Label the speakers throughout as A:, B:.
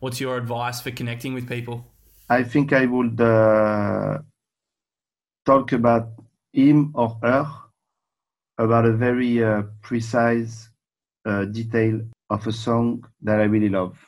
A: What's your advice for connecting with people?
B: I think I would uh, talk about him or her about a very uh, precise uh, detail of a song that I really love.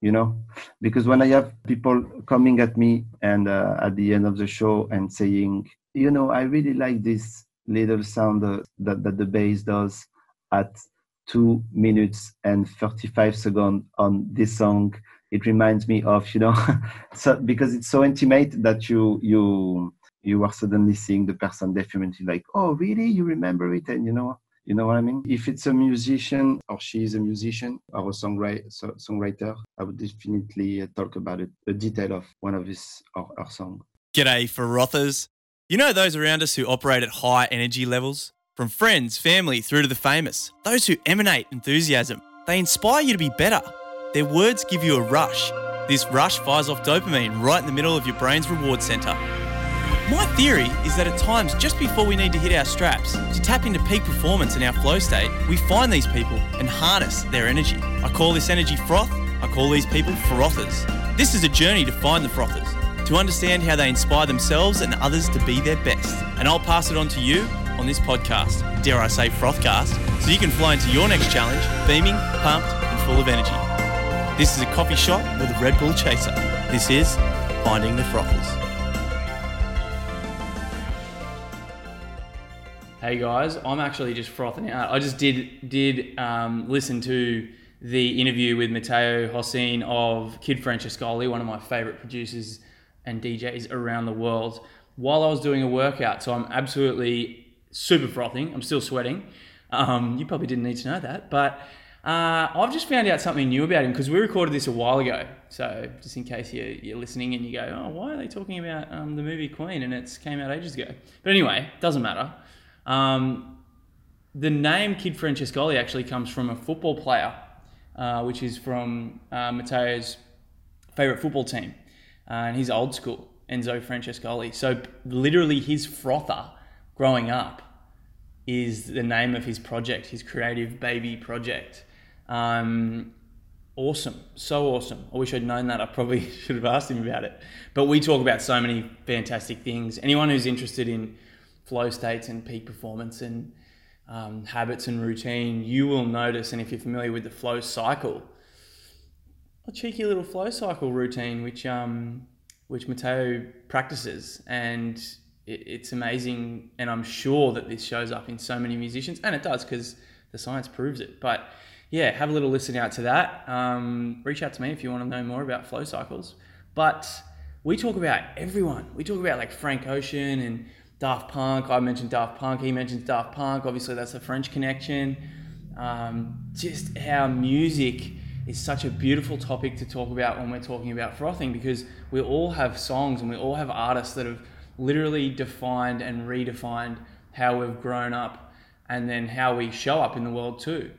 B: You know, because when I have people coming at me and uh, at the end of the show and saying, you know, I really like this little sound uh, that, that the bass does at two minutes and 35 seconds on this song it reminds me of you know so because it's so intimate that you you you are suddenly seeing the person definitely like oh really? You remember it? And you know you know what i mean? If it's a musician or she is a musician or a songwriter so, songwriter i would definitely uh, talk about it the detail of one of his or her song.
A: G'day frothers you know those around us who operate at high energy levels? From friends, family, through to the famous, those who emanate enthusiasm, they inspire you to be better. Their words give you a rush. This rush fires off dopamine right in the middle of your brain's reward center. My theory is that at times, just before we need to hit our straps, to tap into peak performance in our flow state, we find these people and harness their energy. I call this energy froth, I call these people frothers. This is a journey to find the frothers, to understand how they inspire themselves and others to be their best. And I'll pass it on to you on this podcast, dare I say Frothcast, so you can fly into your next challenge beaming, pumped, and full of energy. This is a coffee shop with a Red Bull chaser. This is Finding the Frothers. Hey guys, I'm actually just frothing out. I just did did um, listen to the interview with Matteo Hocine of Kid Francescoli, one of my favorite producers and DJs around the world, while I was doing a workout. So I'm absolutely super frothing. I'm still sweating. Um, you probably didn't need to know that, but uh, I've just found out something new about him because we recorded this a while ago. So just in case you're, you're listening and you go, oh, why are they talking about um, the movie Queen? And it came out ages ago. But anyway, doesn't matter. Um, the name Kid Francescoli actually comes from a football player, uh, which is from uh, Matteo's favorite football team, uh, and he's old school, Enzo Francescoli. So literally, his frother growing up is the name of his project, his creative baby project. Um, awesome, so awesome. I wish I'd known that. I probably should have asked him about it. But we talk about so many fantastic things. Anyone who's interested in flow states and peak performance and um, habits and routine, you will notice, and if you're familiar with the flow cycle, a cheeky little flow cycle routine, which um, which Matteo practices, and it, it's amazing, and I'm sure that this shows up in so many musicians, and it does because the science proves it. But yeah, have a little listen out to that. Um, reach out to me if you want to know more about flow cycles. But we talk about everyone. We talk about like Frank Ocean and Daft Punk. I mentioned Daft Punk. He mentions Daft Punk. Obviously, that's a French connection. Um, just how music is such a beautiful topic to talk about when we're talking about frothing because we all have songs and we all have artists that have literally defined and redefined how we've grown up and then how we show up in the world too.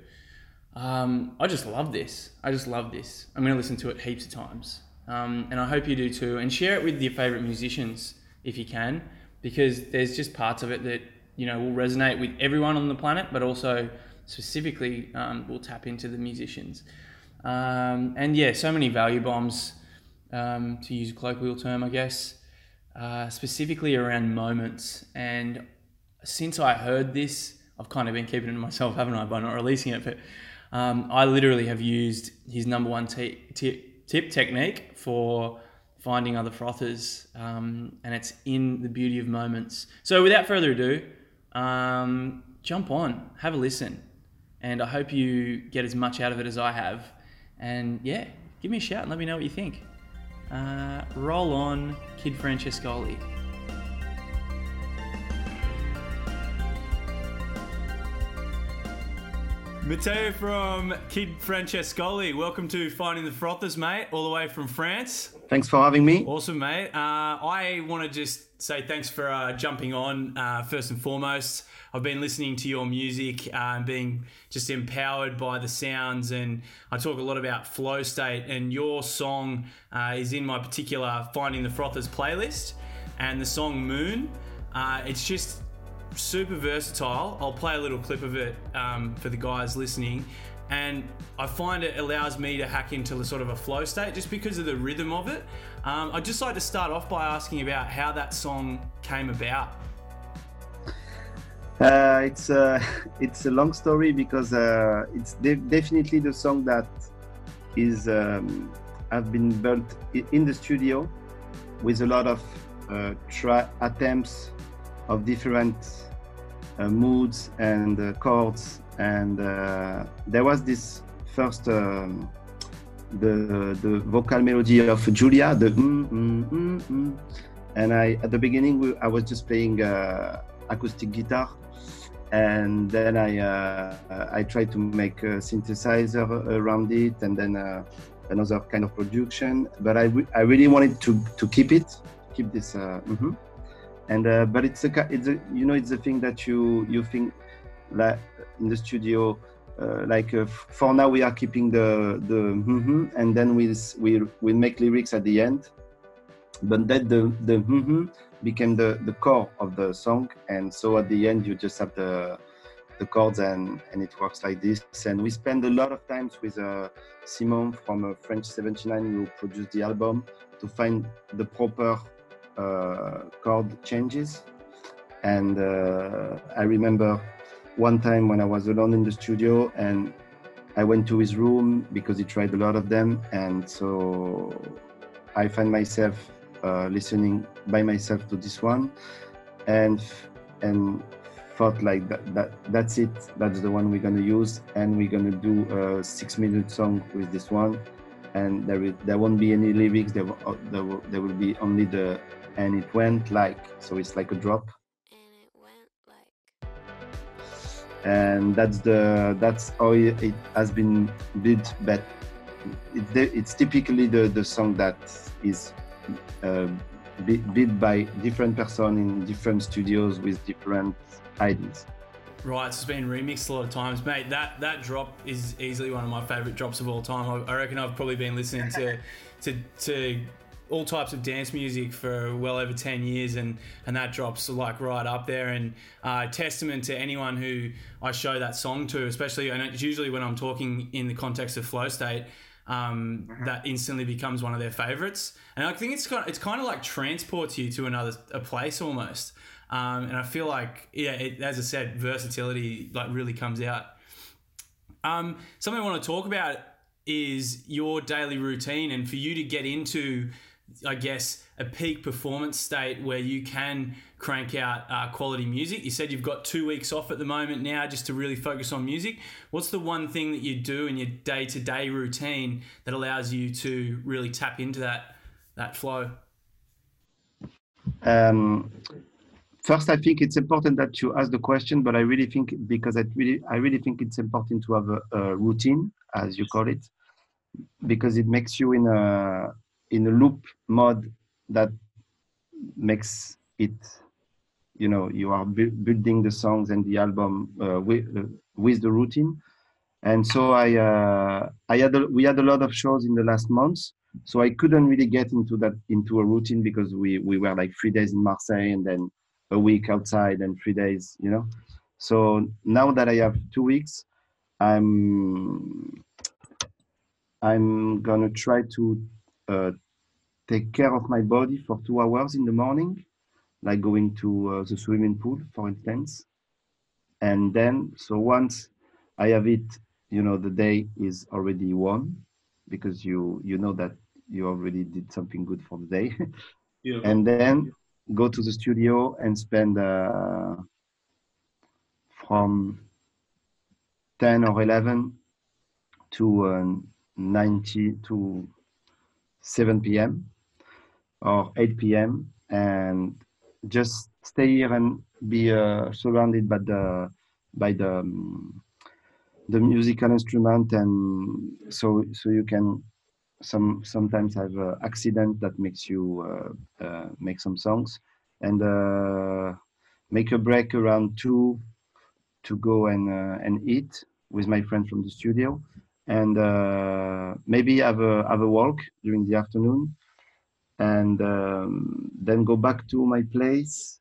A: Um, I just love this. I just love this. I'm going to listen to it heaps of times. Um, and I hope you do too. And share it with your favorite musicians if you can, because there's just parts of it that, you know, will resonate with everyone on the planet, but also specifically um, will tap into the musicians. Um, and yeah, so many value bombs, um, to use a colloquial term, I guess. Uh, specifically around moments. And since I heard this, I've kind of been keeping it to myself, haven't I, by not releasing it? But um, I literally have used his number one t- t- tip technique for finding other frothers, um, and it's in the beauty of moments. So, without further ado, um, jump on, have a listen, and I hope you get as much out of it as I have. And yeah, give me a shout and let me know what you think. Uh, roll on, Kid Francescoli. Matteo from Kid Francescoli. Welcome to Finding the Frothers, mate, all the way from France.
B: Thanks for having me.
A: Awesome, mate. Uh, I want to just say thanks for uh, jumping on, uh, first and foremost. I've been listening to your music uh, and being just empowered by the sounds. And I talk a lot about flow state, and your song uh, is in my particular Finding the Frothers playlist. And the song Moon, uh, it's just super versatile. I'll play a little clip of it um, for the guys listening. and I find it allows me to hack into sort of a flow state just because of the rhythm of it. Um, I'd just like to start off by asking about how that song came about.
B: Uh, it's uh, it's a long story because uh, it's de- definitely the song that is um, have been built in the studio with a lot of uh, try attempts of different moods and uh, chords and there was this first um, the the vocal melody of Julia the mm, mm, mm, mm. and I at the beginning I was just playing acoustic guitar and then I uh, I tried to make a synthesizer around it, and then uh, another kind of production. But I, I really wanted to to keep it, keep this. Uh, mm-hmm. And uh, but it's a it's a you know it's a thing that you you think like in the studio. Uh, like uh, for now, we are keeping the the mm-hmm, and then we we we make lyrics at the end. But then the the mm-hmm became the, the core of the song. And so at the end, you just have the the chords and, and it works like this. And we spend a lot of times with uh, Simon from uh, French 79 who produced the album to find the proper chord changes. And uh, I remember one time when I was alone in the studio and I went to his room because he tried a lot of them. And so I find myself uh, listening by myself to this one, and and thought like that, that that's it. That's the one we're gonna use, and we're gonna do a six-minute song with this one, and there will, there won't be any lyrics. There uh, there will, there will be only the and it went like so. It's like a drop. and it went like... and that's the that's how it, it has been built but it, it's typically the the song that is uh, built by different person in different studios with different ideas.
A: Right, so it's been remixed a lot of times, mate. That that drop is easily one of my favourite drops of all time. I, I reckon I've probably been listening to to to all types of dance music for well over 10 years and and that drops like right up there and uh, testament to anyone who I show that song to especially and it's usually when I'm talking in the context of flow state um, uh-huh. that instantly becomes one of their favorites. And I think it's kind of, it's kind of like transports you to another a place almost. Um, and I feel like yeah, it, as I said, versatility like really comes out. Um, something I want to talk about is your daily routine, and for you to get into I guess, a peak performance state where you can crank out uh, quality music. You said you've got two weeks off at the moment now just to really focus on music. What's the one thing that you do in your day to day routine that allows you to really tap into that, that flow?
B: Um, first, I think it's important that you ask the question, but I really think because I really, I really think it's important to have a, a routine, as you call it, because it makes you in a in a loop mode that makes it you know you are bu building the songs and the album uh, with, uh, with the routine. And so i uh, i had a, we had a lot of shows in the last months so i couldn't really get into that into a routine because we we were like three days in marseille and then a week outside and three days you know. So now that i have two weeks i'm i'm gonna try to uh, take care of my body for two hours in the morning, like going to uh, the swimming pool, for instance. And then, so once I have it, you know, the day is already won because you you know that you already did something good for the day. yeah. And then go to the studio and spend uh, from 10 or 11 to uh, 90 to 7 p.m. or 8 p.m. and just stay here and be uh, surrounded by the by the um, the musical instrument and so so you can some sometimes have an accident that makes you uh, uh, make some songs and uh, make a break around two to go and uh, and eat with my friend from the studio and uh, maybe have a have a walk during the afternoon, and um, then go back to my place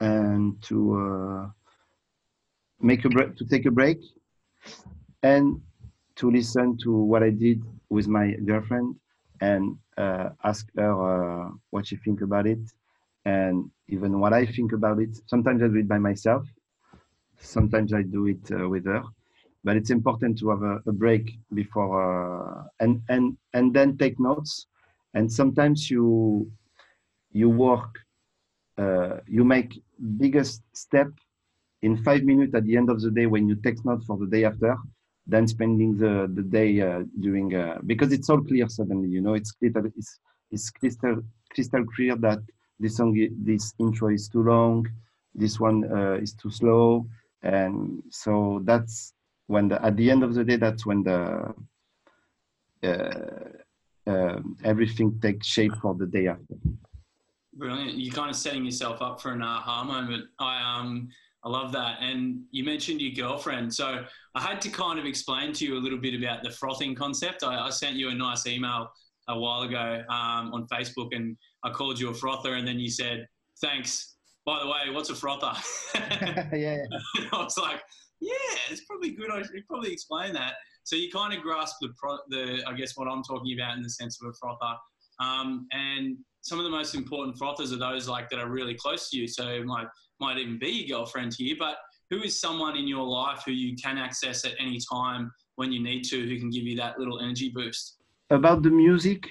B: and to uh, make a break to take a break, and to listen to what I did with my girlfriend and uh, ask her uh, what she think about it and even what I think about it. Sometimes I do it by myself. Sometimes I do it uh, with her. But it's important to have a, a break before uh, and and and then take notes. And sometimes you you work, uh, you make biggest step in five minutes at the end of the day when you take notes for the day after than spending the the day uh, doing uh, because it's all clear suddenly you know it's clear it's, it's crystal crystal clear that this song this intro is too long this one uh, is too slow and so that's when the at the end of the day that's when the uh, uh, everything takes shape for the day after
A: brilliant you're kind of setting yourself up for an aha moment i um I love that. And you mentioned your girlfriend. So I had to kind of explain to you a little bit about the frothing concept. I, I sent you a nice email a while ago um, on Facebook and I called you a frother and then you said, thanks. By the way, what's a frother?
B: yeah.
A: I was like, yeah, it's probably good. I should probably explain that. So you kind of grasp the, pro- the I guess, what I'm talking about in the sense of a frother. Um, and some of the most important frothers are those like that are really close to you. So my might even be your girlfriend here, but who is someone in your life who you can access at any time when you need to, who can give you that little energy boost?
B: About the music,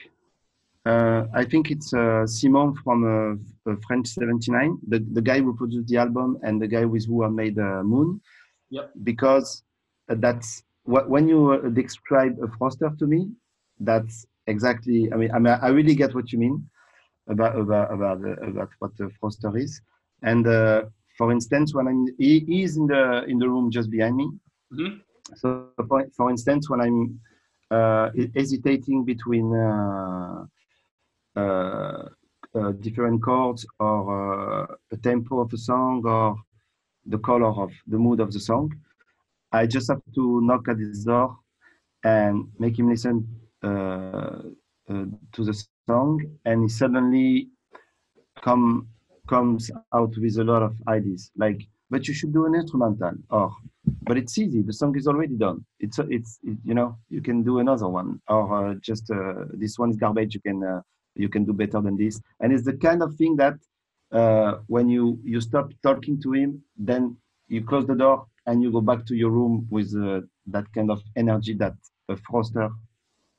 B: uh, I think it's uh, Simon from uh, French 79, the, the guy who produced the album and the guy with who I made uh, Moon.
A: Yep.
B: Because that's what, when you uh, describe a Froster to me, that's exactly, I mean, I mean, I really get what you mean about, about, about, about what a Froster is. And uh, for instance, when I'm, he is in the in the room just behind me. Mm-hmm. So for, for instance, when I'm uh, hesitating between uh, uh, uh different chords or uh, a tempo of a song or the color of the mood of the song, I just have to knock at his door and make him listen to the song, and he suddenly come comes out with a lot of ideas like but you should do an instrumental or but it's easy the song is already done. It's it's it, you know you can do another one or uh, just uh, this one is garbage you can uh, you can do better than this. And it's the kind of thing that uh, when you you stop talking to him then you close the door and you go back to your room with uh, that kind of energy that a froster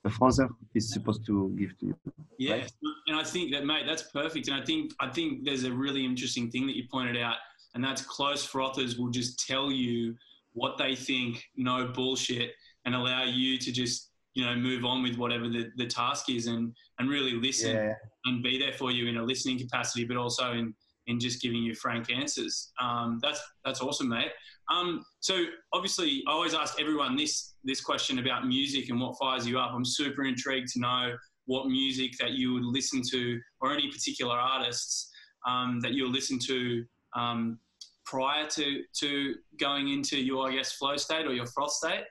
B: a father is supposed to give to you.
A: Yeah, right? and I think that, mate, that's perfect. And I think I think there's a really interesting thing that you pointed out, and that's close frothers will just tell you what they think, no bullshit, and allow you to just you know move on with whatever the, the task is, and and really listen yeah. and be there for you in a listening capacity, but also in in just giving you frank answers. Um, that's that's awesome, mate. Um, so obviously, I always ask everyone this this question about music and what fires you up. I'm super intrigued to know what music that you would listen to, or any particular artists um, that you'll listen to um, prior to to going into your, I guess, flow state or your froth state.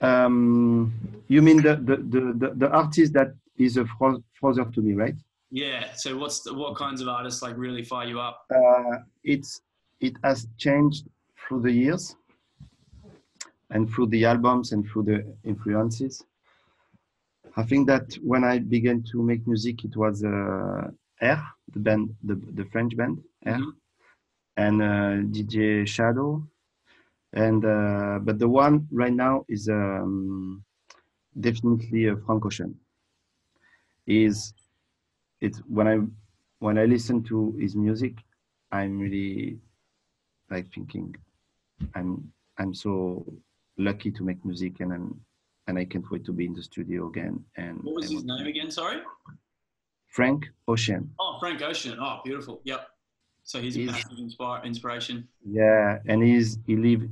B: Um, you mean the, the the, the, the artist that is a frother to me, right?
A: Yeah. So what's the, what kinds of artists like really fire you up?
B: Uh, it's it has changed through the years and through the albums and through the influences. I think that when I began to make music, it was uh, Air, the band, the, the French band, Air, mm-hmm. and uh, DJ Shadow, and uh, but the one right now is um, definitely a Frank Ocean. Is it's when I when I listen to his music, I'm really like thinking, I'm I'm so lucky to make music, and I'm and I can't wait to be in the studio again. And
A: what was his name again? Sorry.
B: Frank Ocean.
A: Oh, Frank Ocean. Oh, beautiful. Yep. So he's, he's a massive inspire, inspiration.
B: Yeah, and he's he live,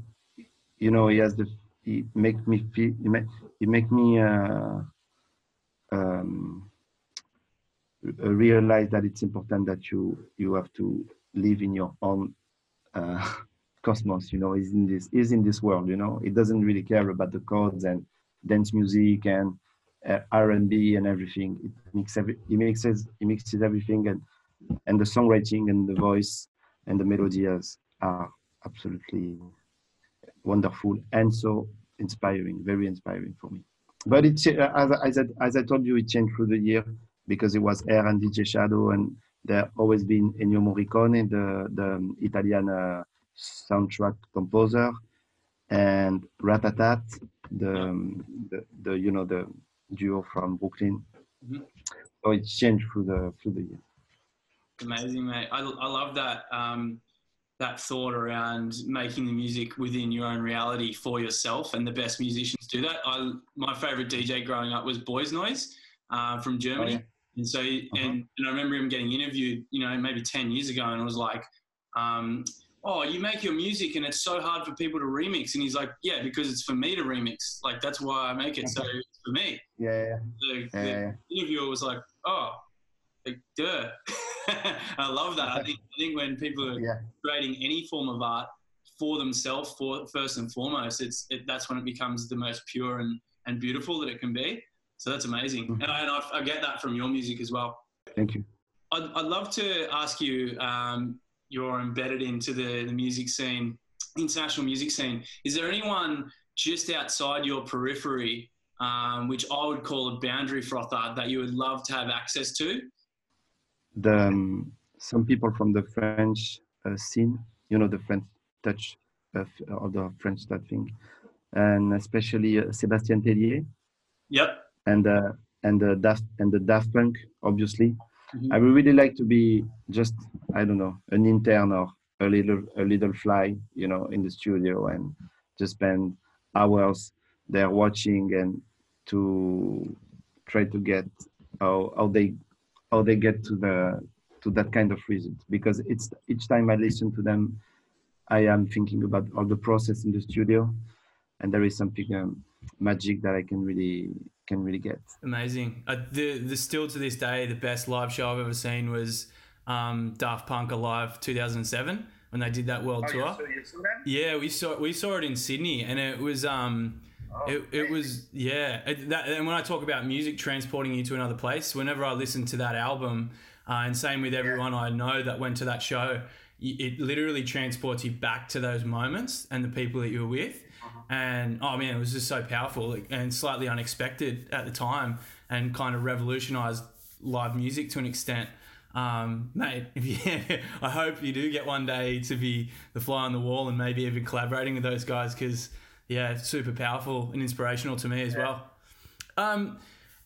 B: you know, he has the he make me feel he make, he make me uh, um, realize that it's important that you you have to live in your own uh, cosmos you know is in this is in this world you know. It doesn't really care about the chords and dance music and uh, r&b and everything. It makes every it mixes it mixes everything and and the songwriting and the voice and the melodies are absolutely wonderful and so inspiring, very inspiring for me. But it's uh, as, as, I, as I told you, it changed through the year because it was Air and DJ Shadow, and there always been Ennio Morricone, the the Italian uh, soundtrack composer, and Ratatat, the, um, the, the you know the duo from Brooklyn. Mm-hmm. So it changed through the through the year.
A: Amazing, mate. I, I love that um, that thought around making the music within your own reality for yourself, and the best musicians do that. I my favorite DJ growing up was Boys Noize uh, from Germany. Oh, yeah. And so, uh-huh. and, and I remember him getting interviewed, you know, maybe 10 years ago, and it was like, um, oh, you make your music and it's so hard for people to remix. And he's like, yeah, because it's for me to remix. Like, that's why I make it. So it's for me.
B: Yeah. yeah.
A: The, yeah, the interviewer was like, oh, like, duh. I love that. I think, I think when people are yeah. creating any form of art for themselves, for first and foremost, it's it, that's when it becomes the most pure and, and beautiful that it can be. So that's amazing. Mm-hmm. And, I, and I, I, get that from your music as well.
B: Thank you.
A: I'd, I'd love to ask you, um, you're embedded into the, the music scene, international music scene. Is there anyone just outside your periphery, um, which I would call a boundary frother, that you would love to have access to?
B: The, um, some people from the French uh, scene, you know, the French touch of, of the French touching, and especially uh, Sébastien Tellier.
A: Yep
B: and uh, and the Daft and the Daft Punk, obviously. Mm-hmm. I would really like to be just I don't know an intern or a little a little fly, you know, in the studio and just spend hours there watching and to try to get how, how they how they get to the to that kind of result because it's each time I listen to them, I am thinking about all the process in the studio, and there is something um, magic that I can really can really get.
A: Amazing. Uh, the the still to this day the best live show I've ever seen was um, Daft Punk Alive 2007 when they did that world oh, tour. You saw, you yeah, we saw we saw it in Sydney, and it was um, oh, it, it was yeah. It, that, and when I talk about music transporting you to another place, whenever I listen to that album, uh, and same with everyone yeah. I know that went to that show, it literally transports you back to those moments and the people that you were with and oh man, it was just so powerful and slightly unexpected at the time, and kind of revolutionized live music to an extent. Um, mate, if you, I hope you do get one day to be the fly on the wall and maybe even collaborating with those guys because yeah, super powerful and inspirational to me as yeah. well. Um,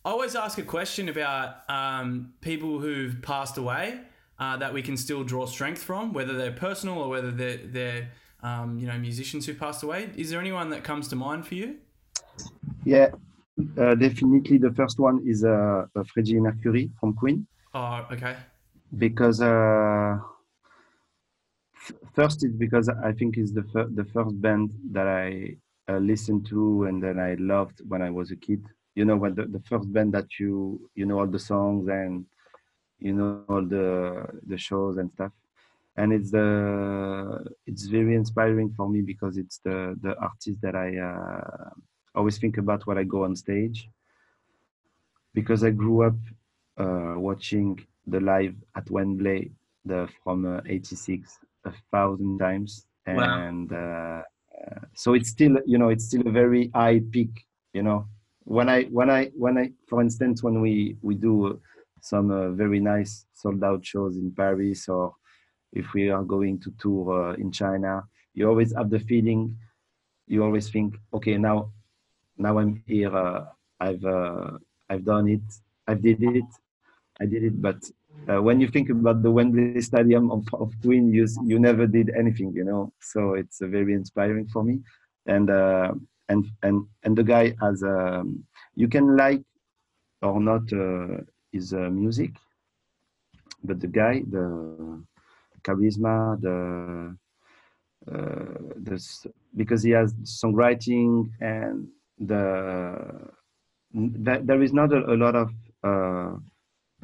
A: I always ask a question about um, people who've passed away uh, that we can still draw strength from, whether they're personal or whether they're, they're um, you know, musicians who passed away. Is there anyone that comes to mind for you?
B: Yeah, uh, definitely. The first one is uh, uh, Freddie Mercury from Queen.
A: Oh, okay.
B: Because uh, f- first, it's because I think it's the fir- the first band that I uh, listened to and that I loved when I was a kid. You know, when the, the first band that you you know all the songs and you know all the the shows and stuff and it's the it's very inspiring for me because it's the the artist that I uh, always think about when I go on stage because I grew up uh, watching the live at Wembley the from '86 uh, a thousand times and wow. Uh, so it's still you know it's still a very high peak you know when I when I when I for instance when we we do some uh, very nice sold out shows in Paris or if we are going to tour uh, in China, you always have the feeling, you always think, okay, now, now I'm here. Uh, I've uh, I've done it. I did it. I did it. But uh, when you think about the Wembley Stadium of, of Queen, you you never did anything, you know. So it's uh, very inspiring for me. And uh, and and and the guy has um, you can like or not his music, but the guy the charisma, the uh, this because he has songwriting and the there is not a, a lot of uh,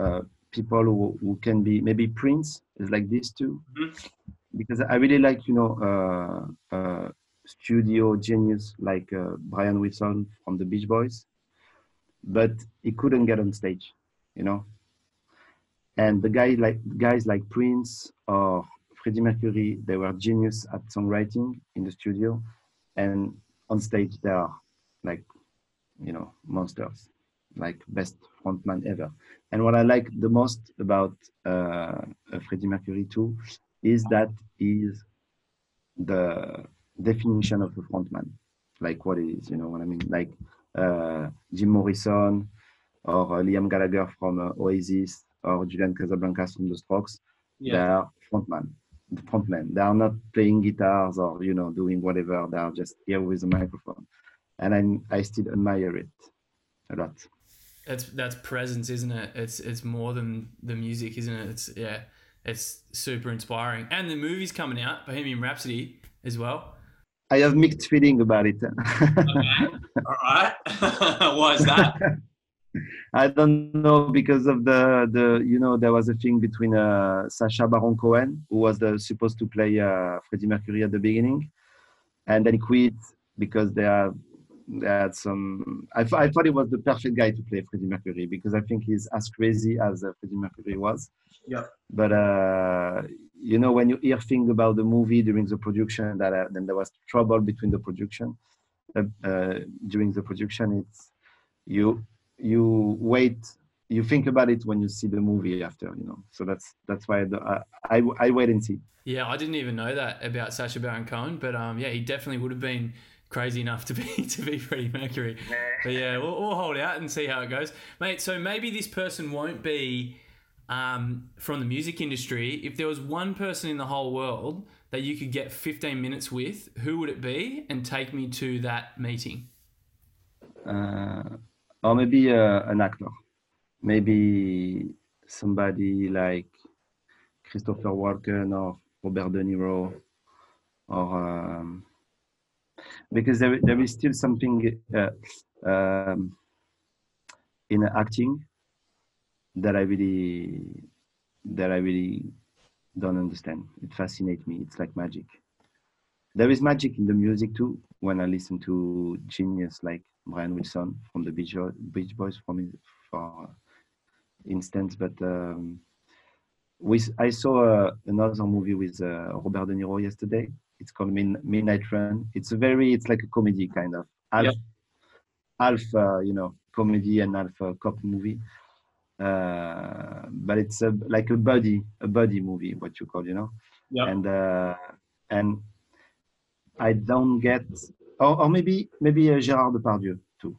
B: uh, people who, who can be maybe Prince is like this too. Mm-hmm. because I really like you know uh, uh, studio genius like uh, Brian Wilson from the Beach Boys. But he couldn't get on stage you know? And the guy like guys like Prince or Freddie Mercury, they were genius at songwriting in the studio, and on stage they are like you know monsters like best frontman ever. And what i like the most about uh, freddie mercury too is that is the definition of a frontman. Like what is, you know what i mean? Like uh, jim morrison or uh, liam gallagher from uh, oasis or julian casablancas from the strokes
C: Yeah.
B: they are frontman the frontmen. They are not playing guitars or you know doing whatever. They are just here with a microphone. And i i still admire it a lot
A: That's that's presence, isn't it? It's it's more than the music, isn't it? It's yeah, it's super inspiring. And the movie's coming out, Bohemian Rhapsody, as well.
B: i have mixed feeling about it
C: All right. Why is that?
B: i don't know because of the the you know there was a thing between uh Sacha Baron Cohen who was the supposed to play uh Freddie Mercury at the beginning and then he quit because they have they had some I, th- I thought he was the perfect guy to play Freddie Mercury because I think he's as crazy as uh, Freddie Mercury was.
C: Yeah.
B: but uh you know when you hear things about the movie during the production that uh, then there was trouble between the production uh, uh, during the production it's you you wait you think about it when you see the movie after you know. So that's that's why the, I, I i wait and see.
A: Yeah, I didn't even know that about Sacha Baron Cohen, but um, yeah, he definitely would have been crazy enough to be to be Freddie Mercury. But yeah, we'll, we'll hold out and see how it goes, mate. So maybe this person won't be um, from the music industry. If there was one person in the whole world that you could get 15 minutes with, who would it be? And take me to that meeting.
B: uh, or maybe uh, an actor maybe somebody like christopher walken or robert de niro or um, because there, there is still something uh, um, in acting that I really that I really don't understand. It fascinates me. It's like magic. There is magic in the music too. When I listen to genius like Brian Wilson from the Beach, Beach Boys, his- for instance, but um, with I saw uh, another movie with uh, Robert De Niro yesterday. It's called Min- Midnight Run. It's a very, it's like a comedy kind of half,
C: Yep.
B: half, uh, you know, comedy and half uh, cop movie. Uh, but it's a, like a buddy, a buddy movie, what you call, you know. And uh, and I don't get, or, or maybe maybe uh, Gérard Depardieu too.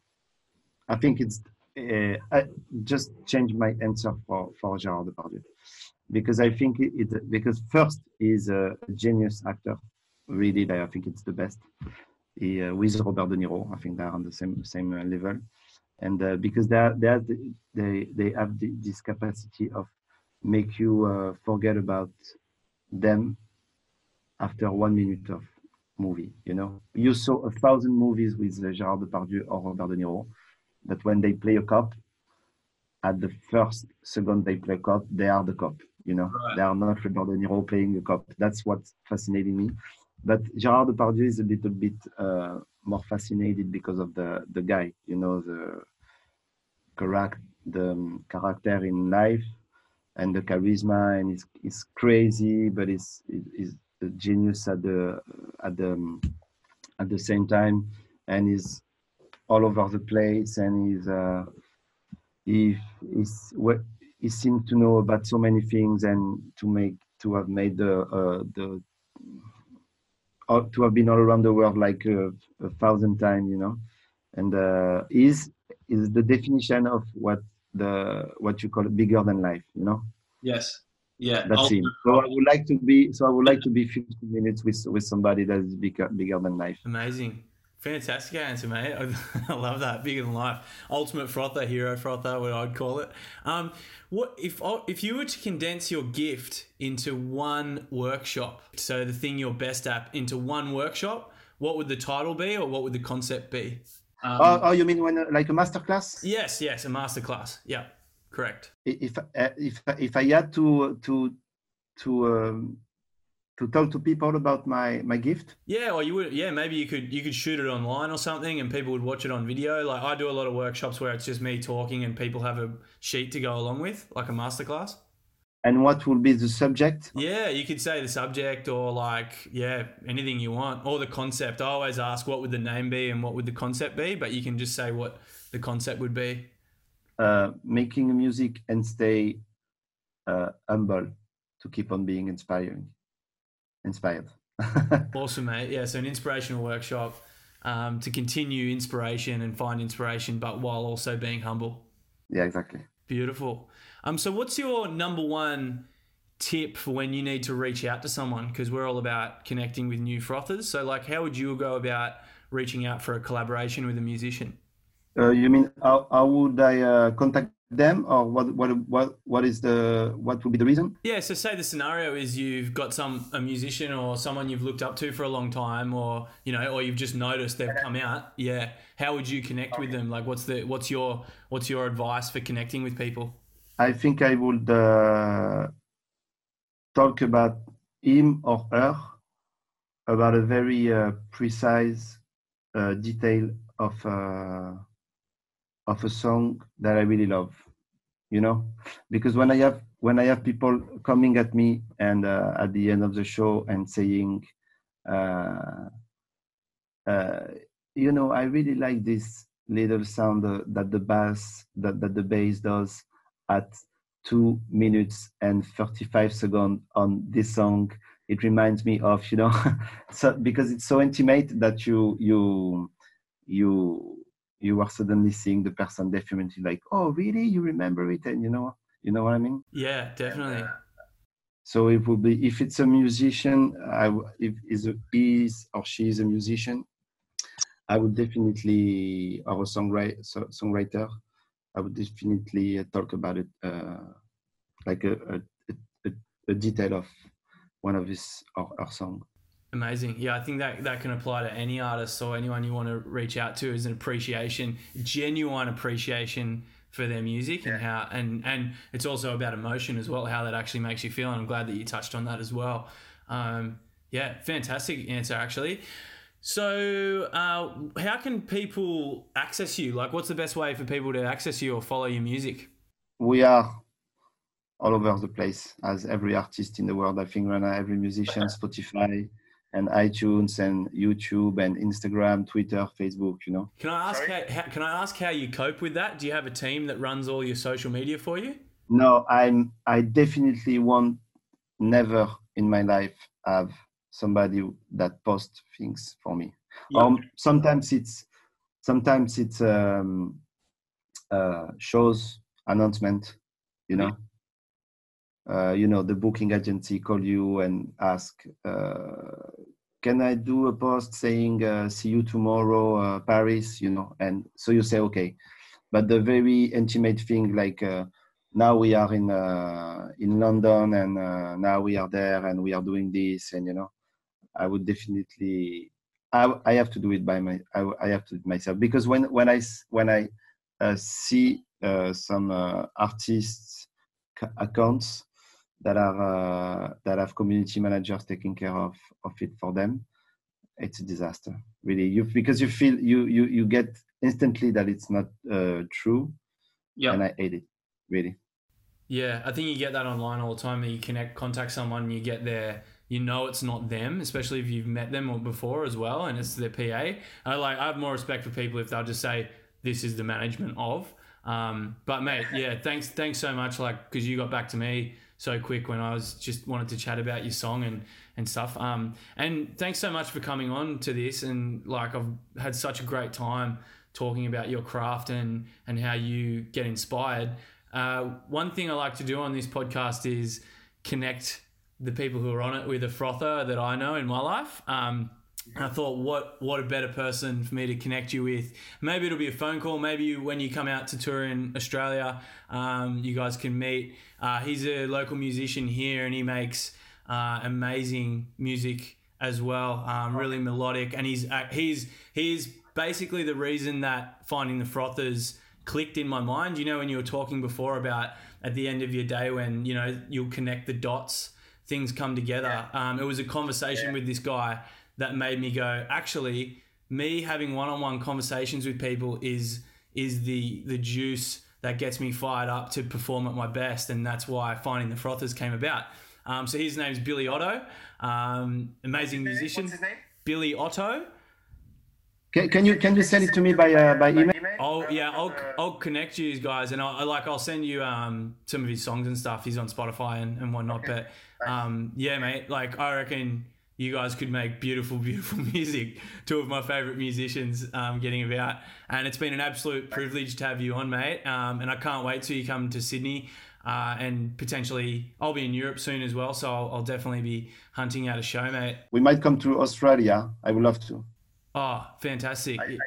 B: I think it's uh, I just change my answer for for Gérard Depardieu because I think it, it because first he's a genius actor, really. I think it's the best. Uh, with Robert De Niro, I think they're on the same same uh, level, and uh, because they are, they are, they they have the, this capacity of make you uh, forget about them after one minute of movie. You know, you saw a thousand movies with uh, Gérard Depardieu or Robert De Niro, but when they play a cop, at the first second they play cop, they are the cop. You know,
C: Right.
B: they are not Robert De Niro playing a cop. That's what's fascinating me. But Gérard Depardieu is a little bit uh, more fascinated because of the the guy. You know, the correct the um, character in life and the charisma and he's, he's crazy but he's, he's a genius at the at the um, at the same time and he's all over the place and he's uh he what he seems to know about so many things and to make to have made the uh, the to have been all around the world like a, a thousand times you know and uh is is the definition of what the what you call bigger than life you know
C: Yes. Yeah.
B: that's him
C: ultimate
B: so i would like to be so i would like to be 15 minutes with with somebody that is bigger bigger than life
A: Amazing. Fantastic answer, mate. I, love that. Bigger than life. Ultimate frother, hero frother, what I'd call it. Um, what if if you were to condense your gift into one workshop? So the thing you're best at into one workshop. What would the title be, or what would the concept be?
C: Um,
B: oh, oh you mean when like a master class
A: Yes, yes, a masterclass. Yeah, correct.
B: if uh, if if i had to to to um, to talk to people about my my gift
A: Yeah, or you would. Yeah, maybe you could you could shoot it online or something, and people would watch it on video. Like I do a lot of workshops where it's just me talking, and people have a sheet to go along with, like a masterclass.
B: and what will be the subject?
A: Yeah, you could say the subject or like yeah, anything you want or the concept. I always ask what would the name be and what would the concept be, but you can just say what the concept would be.
B: Uh, making music and stay uh, humble to keep on being inspiring, inspired.
A: awesome, mate. Yeah, so an inspirational workshop um, to continue inspiration and find inspiration, but while also being humble.
B: Yeah, exactly.
A: Beautiful. Um, so what's your number one tip for when you need to reach out to someone? Because we're all about connecting with new frothers. So, like, how would you go about reaching out for a collaboration with a musician?
B: Uh, you mean how, how would I uh, contact them or what what what what is the what would be the reason?
A: Yeah so say the scenario is you've got some a musician or someone you've looked up to for a long time or you know or you've just noticed they've come out. Yeah. How would you connect with them? Like what's the what's your what's your advice for connecting with people?
B: I think i would uh, talk about him or her about a very uh, precise uh, detail of uh, of a song that I really love, you know, because when I have when I have people coming at me and uh, at the end of the show and saying, uh, uh, you know, I really like this little sound uh, that the bass that, that the bass does at two minutes and 35 seconds on this song. It reminds me of you know so because it's so intimate that you you you you are suddenly seeing the person definitely like, oh, really? You remember it? And you know, you know what I mean?
A: Yeah, definitely.
B: So it would be if it's a musician, I if is a, is or she is a musician, I would definitely or a songwriter songwriter, I would definitely uh, talk about it uh, like a, a, a, a, detail of one of his or her song.
A: Amazing. Yeah, I think that that can apply to any artist or anyone you want to reach out to is an appreciation, genuine appreciation for their music and how and and it's also about emotion as well, how that actually makes you feel. And I'm glad that you touched on that as well. Um, yeah, fantastic answer actually. So, uh, how can people access you? Like, what's the best way for people to access you or follow your music?
B: We are all over the place, as every artist in the world. I think right now, every musician, Spotify, and iTunes and YouTube and Instagram, Twitter, Facebook. You know.
A: Can I ask how, how, Can I ask how you cope with that? Do you have a team that runs all your social media for you?
B: No, I'm. I definitely won't. Never in my life have somebody that posts things for me. Yeah. Um, sometimes it's sometimes it's um, uh, shows announcement. You know. Uh, you know the booking agency call you and ask uh, can i do a post saying uh, see you tomorrow uh, paris? You know and so you say okay. But the very intimate thing like uh, now we are in in london and now we are there and we are doing this and you know i would definitely i, I have to do it by my I, I have to do it myself. Because when when i when i see some artists accounts that are uh, that have community managers taking care of of it for them it's a disaster really you because you feel you you you get instantly that it's not uh, true yeah and i hate it really
A: yeah i think you get that online all the time you connect contact someone you get there you know it's not them, especially if you've met them before as well, and it's their PA. I like I have more respect for people if they'll just say this is the management of. Um, but mate, yeah, thanks, thanks so much. Like because you got back to me so quick when I was just wanted to chat about your song and and stuff. Um, and thanks so much for coming on to this. And like I've had such a great time talking about your craft and and how you get inspired. Uh, one thing I like to do on this podcast is connect the people who are on it with a frother that I know in my life. Um, and I thought, what what a better person for me to connect you with. Maybe it'll be a phone call. Maybe you, when you come out to tour in Australia, um, you guys can meet. Uh, he's a local musician here, and he makes uh, amazing music as well. Um, really melodic, and he's uh, he's he's basically the reason that finding the frothers clicked in my mind. You know, when you were talking before about at the end of your day when you know you'll connect the dots, things come together. Yeah. Um, it was a conversation yeah. with this guy that made me go, actually, me having one-on-one conversations with people is is the the juice that gets me fired up to perform at my best, and that's why finding the frothers came about. Um, so his name's Billy Otto, um, amazing musician.
B: What's his name?
A: Billy Otto.
B: Can, can you can you send it to me by uh, by email?
A: Oh yeah, I'll I'll connect you guys, and I like I'll send you um some of his songs and stuff. He's on Spotify and, and whatnot. But um yeah, mate, like I reckon you guys could make beautiful, beautiful music. Two of my favorite musicians um, getting about, and it's been an absolute privilege to have you on, mate. Um, and I can't wait till you come to Sydney. Uh, and potentially, I'll be in Europe soon as well, so I'll, I'll definitely be hunting out a show, mate.
B: We might come to Australia. I would love to.
A: Oh, fantastic!
B: I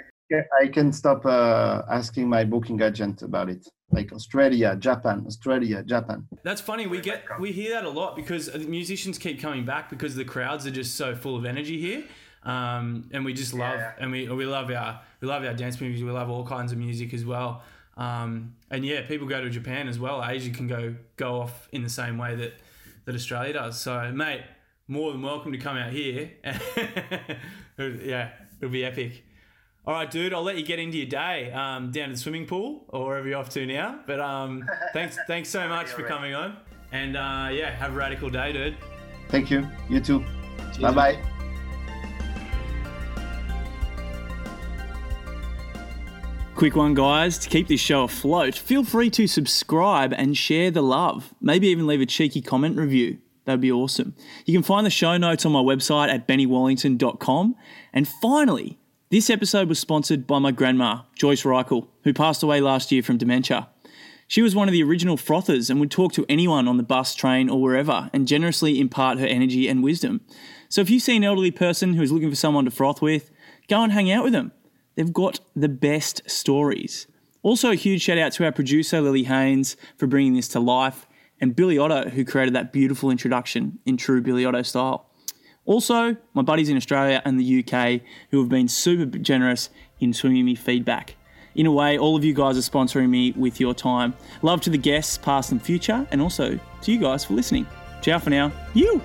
B: can stop uh, asking my booking agent about it. Like Australia, Japan, Australia, Japan.
A: That's funny. We get we hear that a lot because musicians keep coming back because the crowds are just so full of energy here, um, and we just love
B: Yeah.
A: and we we love our we love our dance music. We love all kinds of music as well. Um, and yeah, people go to Japan as well. Asia can go go off in the same way that that Australia does. So, mate, more than welcome to come out here. yeah, it'll be epic. All right, dude. I'll let you get into your day um, down to the swimming pool or wherever you're off to now. But um, thanks, thanks so much for coming on. And uh, yeah, have a radical day, dude.
B: Thank you. You too. Bye bye.
A: Quick one, guys. To keep this show afloat, feel free to subscribe and share the love. Maybe even leave a cheeky comment review. That'd be awesome. You can find the show notes on my website at bennywallington.com. And finally, this episode was sponsored by my grandma, Joyce Reichel, who passed away last year from dementia. She was one of the original frothers and would talk to anyone on the bus, train, or wherever and generously impart her energy and wisdom. So if you see an elderly person who is looking for someone to froth with, go and hang out with them. They've got the best stories. Also, a huge shout out to our producer, Lily Haynes, for bringing this to life, and Billy Otto, who created that beautiful introduction in true Billy Otto style. Also, my buddies in Australia and the UK who have been super generous in swinging me feedback. In a way, all of you guys are sponsoring me with your time. Love to the guests, past and future, and also to you guys for listening. Ciao for now. You!